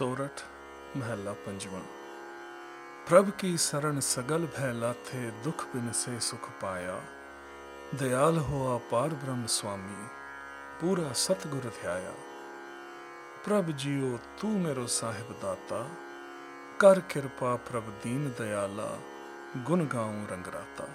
सोरठ, महला पंजवा प्रभ की शरण सगल भय लाथे दुख बिन से सुख पाया। दयाल हो अपार ब्रह्म स्वामी, पूरा सतगुर ध्याया। प्रभ जियो, तू मेरो साहिब दाता। कर किरपा प्रभ दीन दयाला, गुण गाऊं रंगराता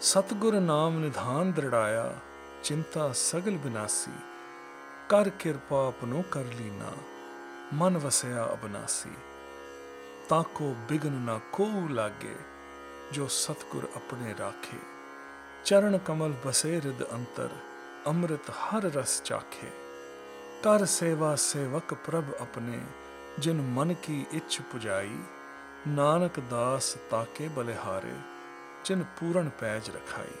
सतगुर नाम निधान दृढ़ाया, चिंता सगल बिनासी। कर किरपा अपनो कर लीना। मन वसया अबनासी ताको बिघन न को लागे जो सतगुर अपने राखे। चरण कमल बसे हृद अंतर अमृत हर रस चाखे। कर सेवा सेवक प्रभ अपने जिन मन की इच्छ पुजाई। नानक दास ताके बलिहारे जिन पूरण पैज रखाई।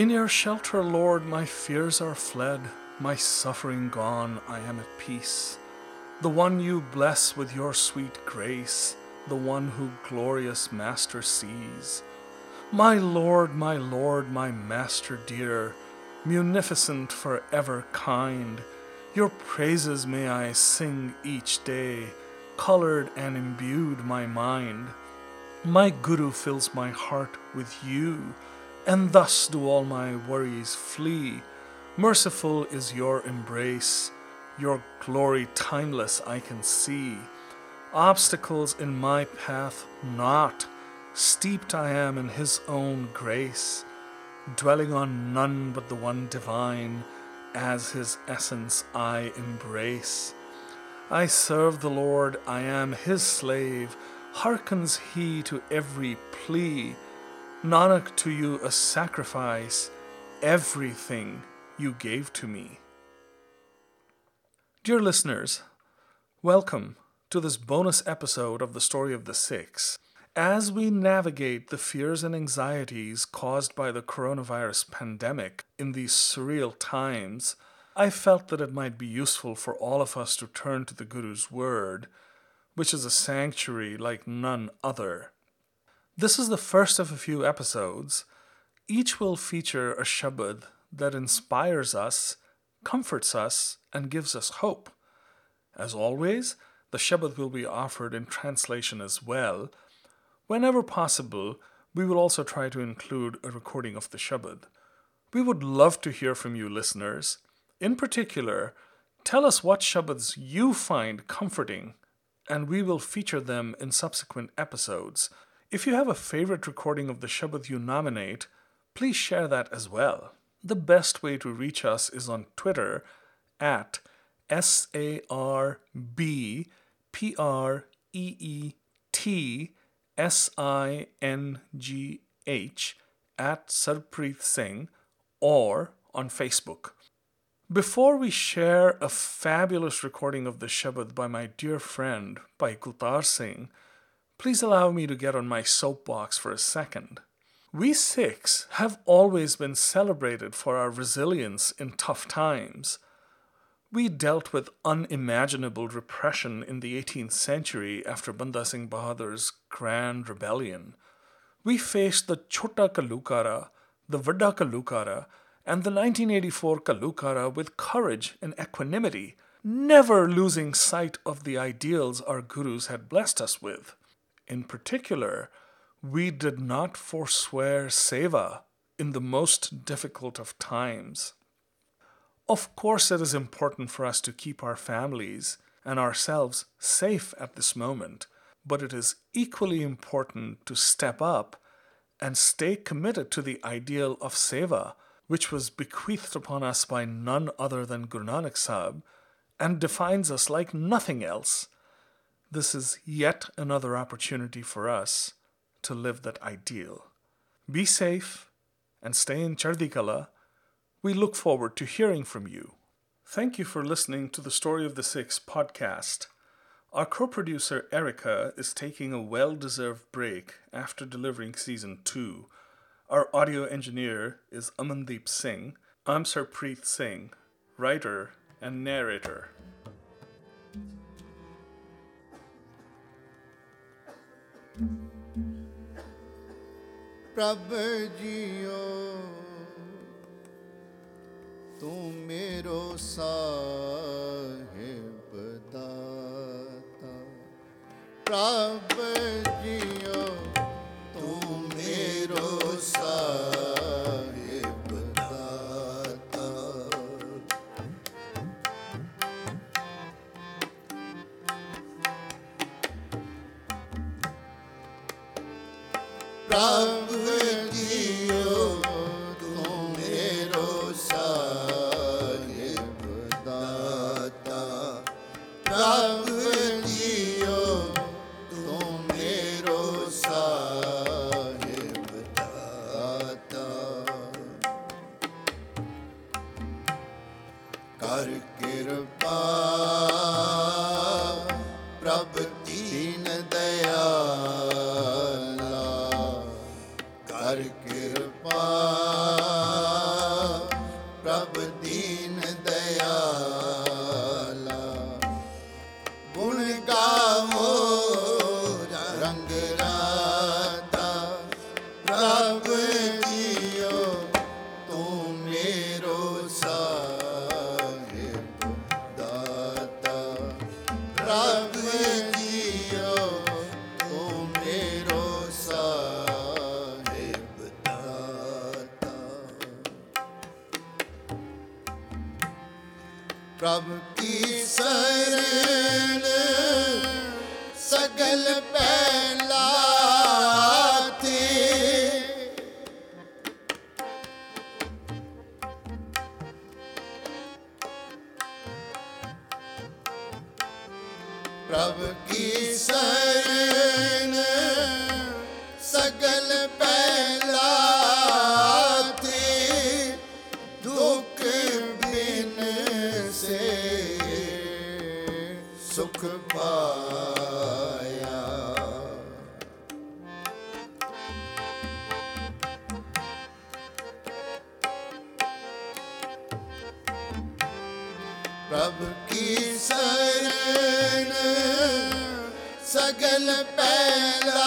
In your shelter, Lord, my fears are fled, my suffering gone, I am at peace. The one you bless with your sweet grace, the one who glorious Master sees. My Lord, my Lord, my Master dear, munificent forever kind, your praises may I sing each day, colored and imbued my mind. My Guru fills my heart with you and thus do all my worries flee. Merciful is your embrace, your glory timeless I can see. Obstacles in my path not, steeped I am in His own grace, dwelling on none but the one divine, as His essence I embrace. I serve the Lord, I am His slave, hearkens He to every plea. Nanak, to you a sacrifice, everything you gave to me. Dear listeners, welcome to this bonus episode of the Story of the Sikhs. As we navigate the fears and anxieties caused by the coronavirus pandemic in these surreal times, I felt that it might be useful for all of us to turn to the Guru's Word, which is a sanctuary like none other. This is the first of a few episodes. Each will feature a Shabad that inspires us, comforts us, and gives us hope. As always, the Shabad will be offered in translation as well. Whenever possible, we will also try to include a recording of the Shabad. We would love to hear from you, listeners. In particular, tell us what Shabads you find comforting, and we will feature them in subsequent episodes. If you have a favorite recording of the Shabad you nominate, please share that as well. The best way to reach us is on Twitter at S A R B P R E E T S I N G H at Sarbpreet Singh or on Facebook. Before we share a fabulous recording of the Shabad by my dear friend, by Gultar Singh, please allow me to get on my soapbox for a second. We Sikhs have always been celebrated for our resilience in tough times. We dealt with unimaginable repression in the 18th century after Banda Singh Bahadur's grand rebellion. We faced the Chota Ghallughara, the Vada Ghallughara, and the 1984 Ghallughara with courage and equanimity, never losing sight of the ideals our gurus had blessed us with. In particular, we did not forswear seva in the most difficult of times. Of course, it is important for us to keep our families and ourselves safe at this moment, but it is equally important to step up and stay committed to the ideal of seva, which was bequeathed upon us by none other than Guru Nanak Sahib and defines us like nothing else. This is yet another opportunity for us to live that ideal. Be safe and stay in Chardikala. We look forward to hearing from you. Thank you for listening to the Story of the Sikhs podcast. Our co producer Erica is taking a well deserved break after delivering season two. Our audio engineer is Amandeep Singh. I'm Sarbpreet Singh, writer and narrator. ਪ੍ਰਭ ਜੀਓ ਤੂੰ ਮੇਰੋ ਸਾਹਿਬ ਦਾਤਾ। ਪ੍ਰਭ ਜੀਓ ਤੂੰ ਮੇਰੋ ਸਾਹਿਬ ਦਾਤਾ। ਪ੍ਰਭ ਪ੍ਰਭ ਕੀ ਸਰਣ ਸਗਲ ਪਹਿਲਾ ਸੁਖ ਪਾਇਆ। ਪ੍ਰਭ ਕੀ ਸਰਣ ਸਗਲ ਪਹਿਲਾ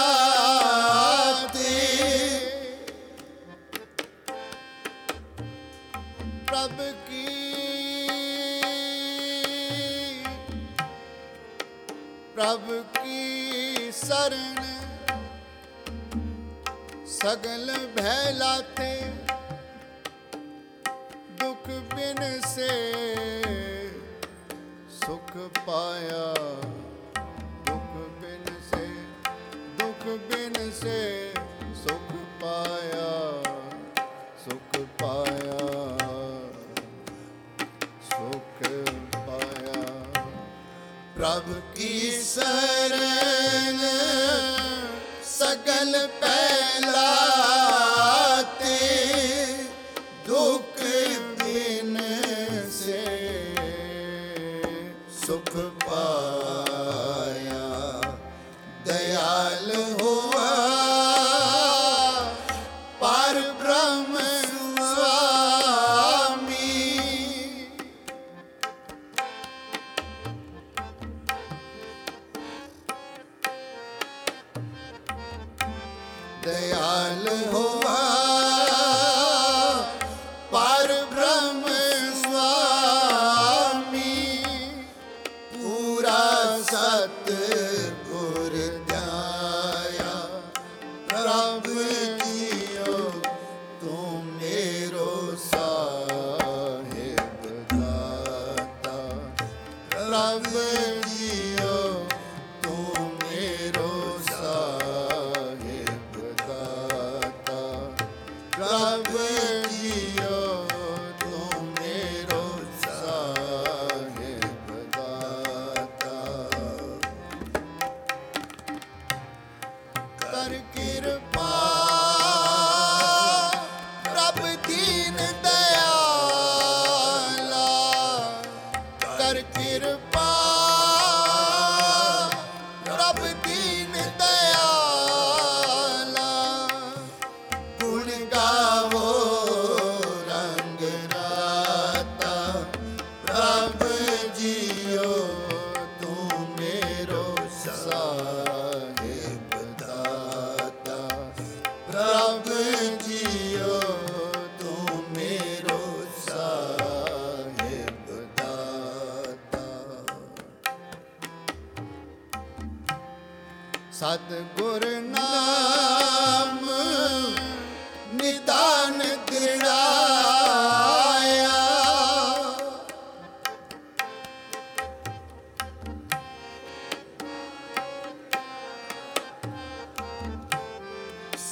चरण सगल भैलाते, दुख बिन से सुख पाया। दुख बिन से, दुख बिन से सुख पाया सुख पाया सुख पाया। प्रभु की शरण ਗਗਨ ਪਹਿਲਾ yeah.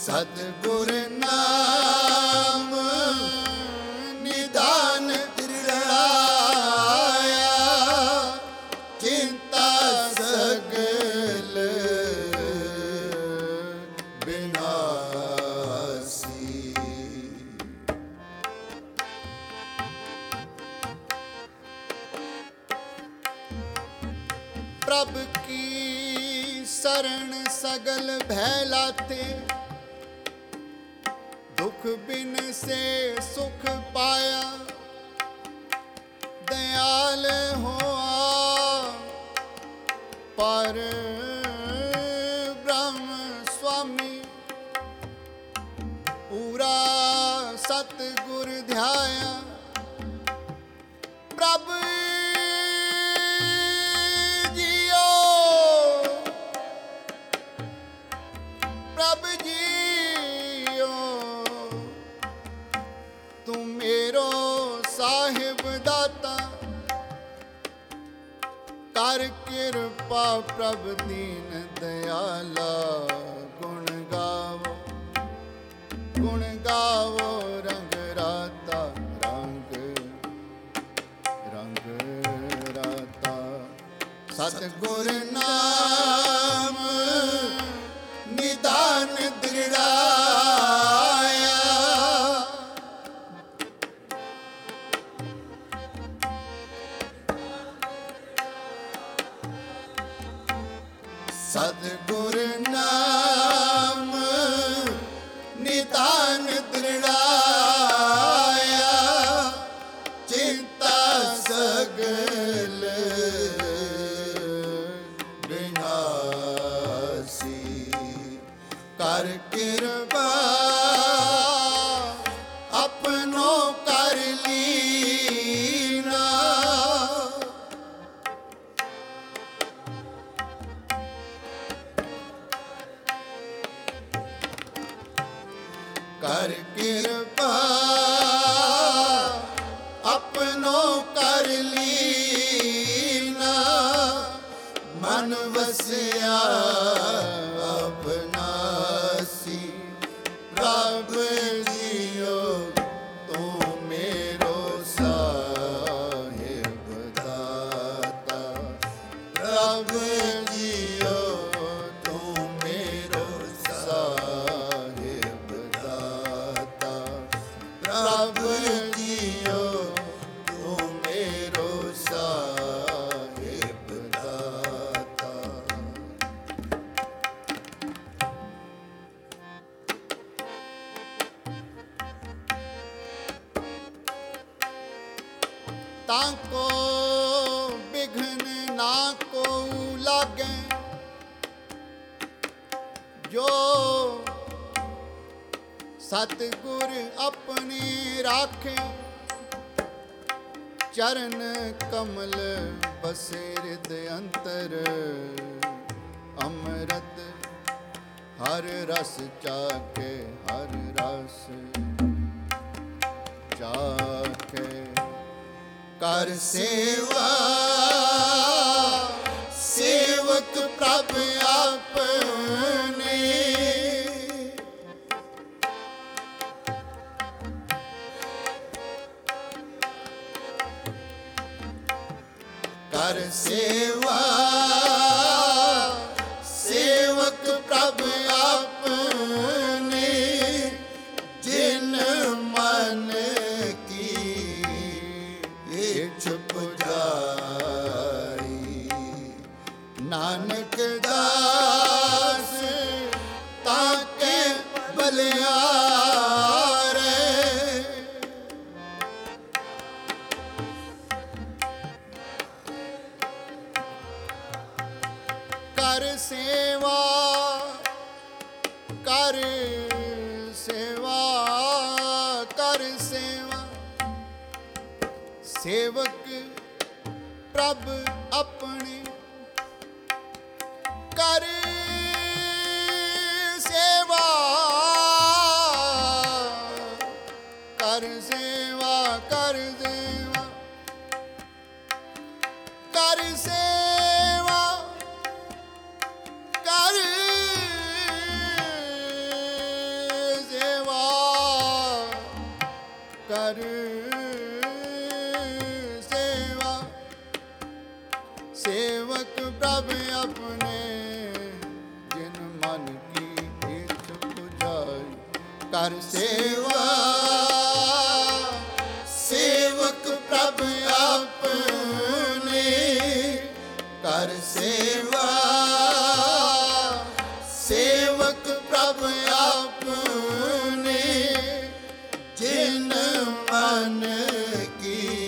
ਸਤਿਗੁਰ ਨਾਮ। से सुख पाया। दयाल हुआ। पर ब्रह्म स्वामी पूरा सतगुर ध्याया। ਕਰ ਕਿਰਪਾ ਪ੍ਰਭ ਦੀਨ ਦਇਆਲਾ ਗੁਣ ਗਾਵੋ ਗੁਣ ਗਾਵੋ, ਰੰਗ ਰਾਤਾ, ਰੰਗ ਰੰਗ ਰਾਤਾ। ਸਤਿਗੁਰ ਨਾਮ ਸਤਿਗੁਰ ਨਾਮ ਕਰ ਕਿਰਪਾ ਆਪਣੋ ਕਰ ਲੀਨਾ ਮਨ ਵਸਿਆ। ਚਰਨ ਕਮਲ ਬਸੇ ਹਿਰਦ ਅੰਤਰ, ਅੰਮ੍ਰਿਤ ਹਰ ਰਸ ਚਾਕੇ, ਹਰ ਰਸ ਚਾਕੇ। ਕਰ ਸੇਵਾ, ਸੇਵਕ ਪ੍ਰਭ ਆਪਣੇ ਕਰ ਸੇਵਾ। कर सेवा कर सेवा कर सेवा। सेवक प्रभ अपने ਜਿਨ ਮਨ ਕੀ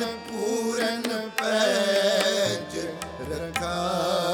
ਪੂਰਨ ਪੂਰਨ ਪੈਜ ਰਖਾ।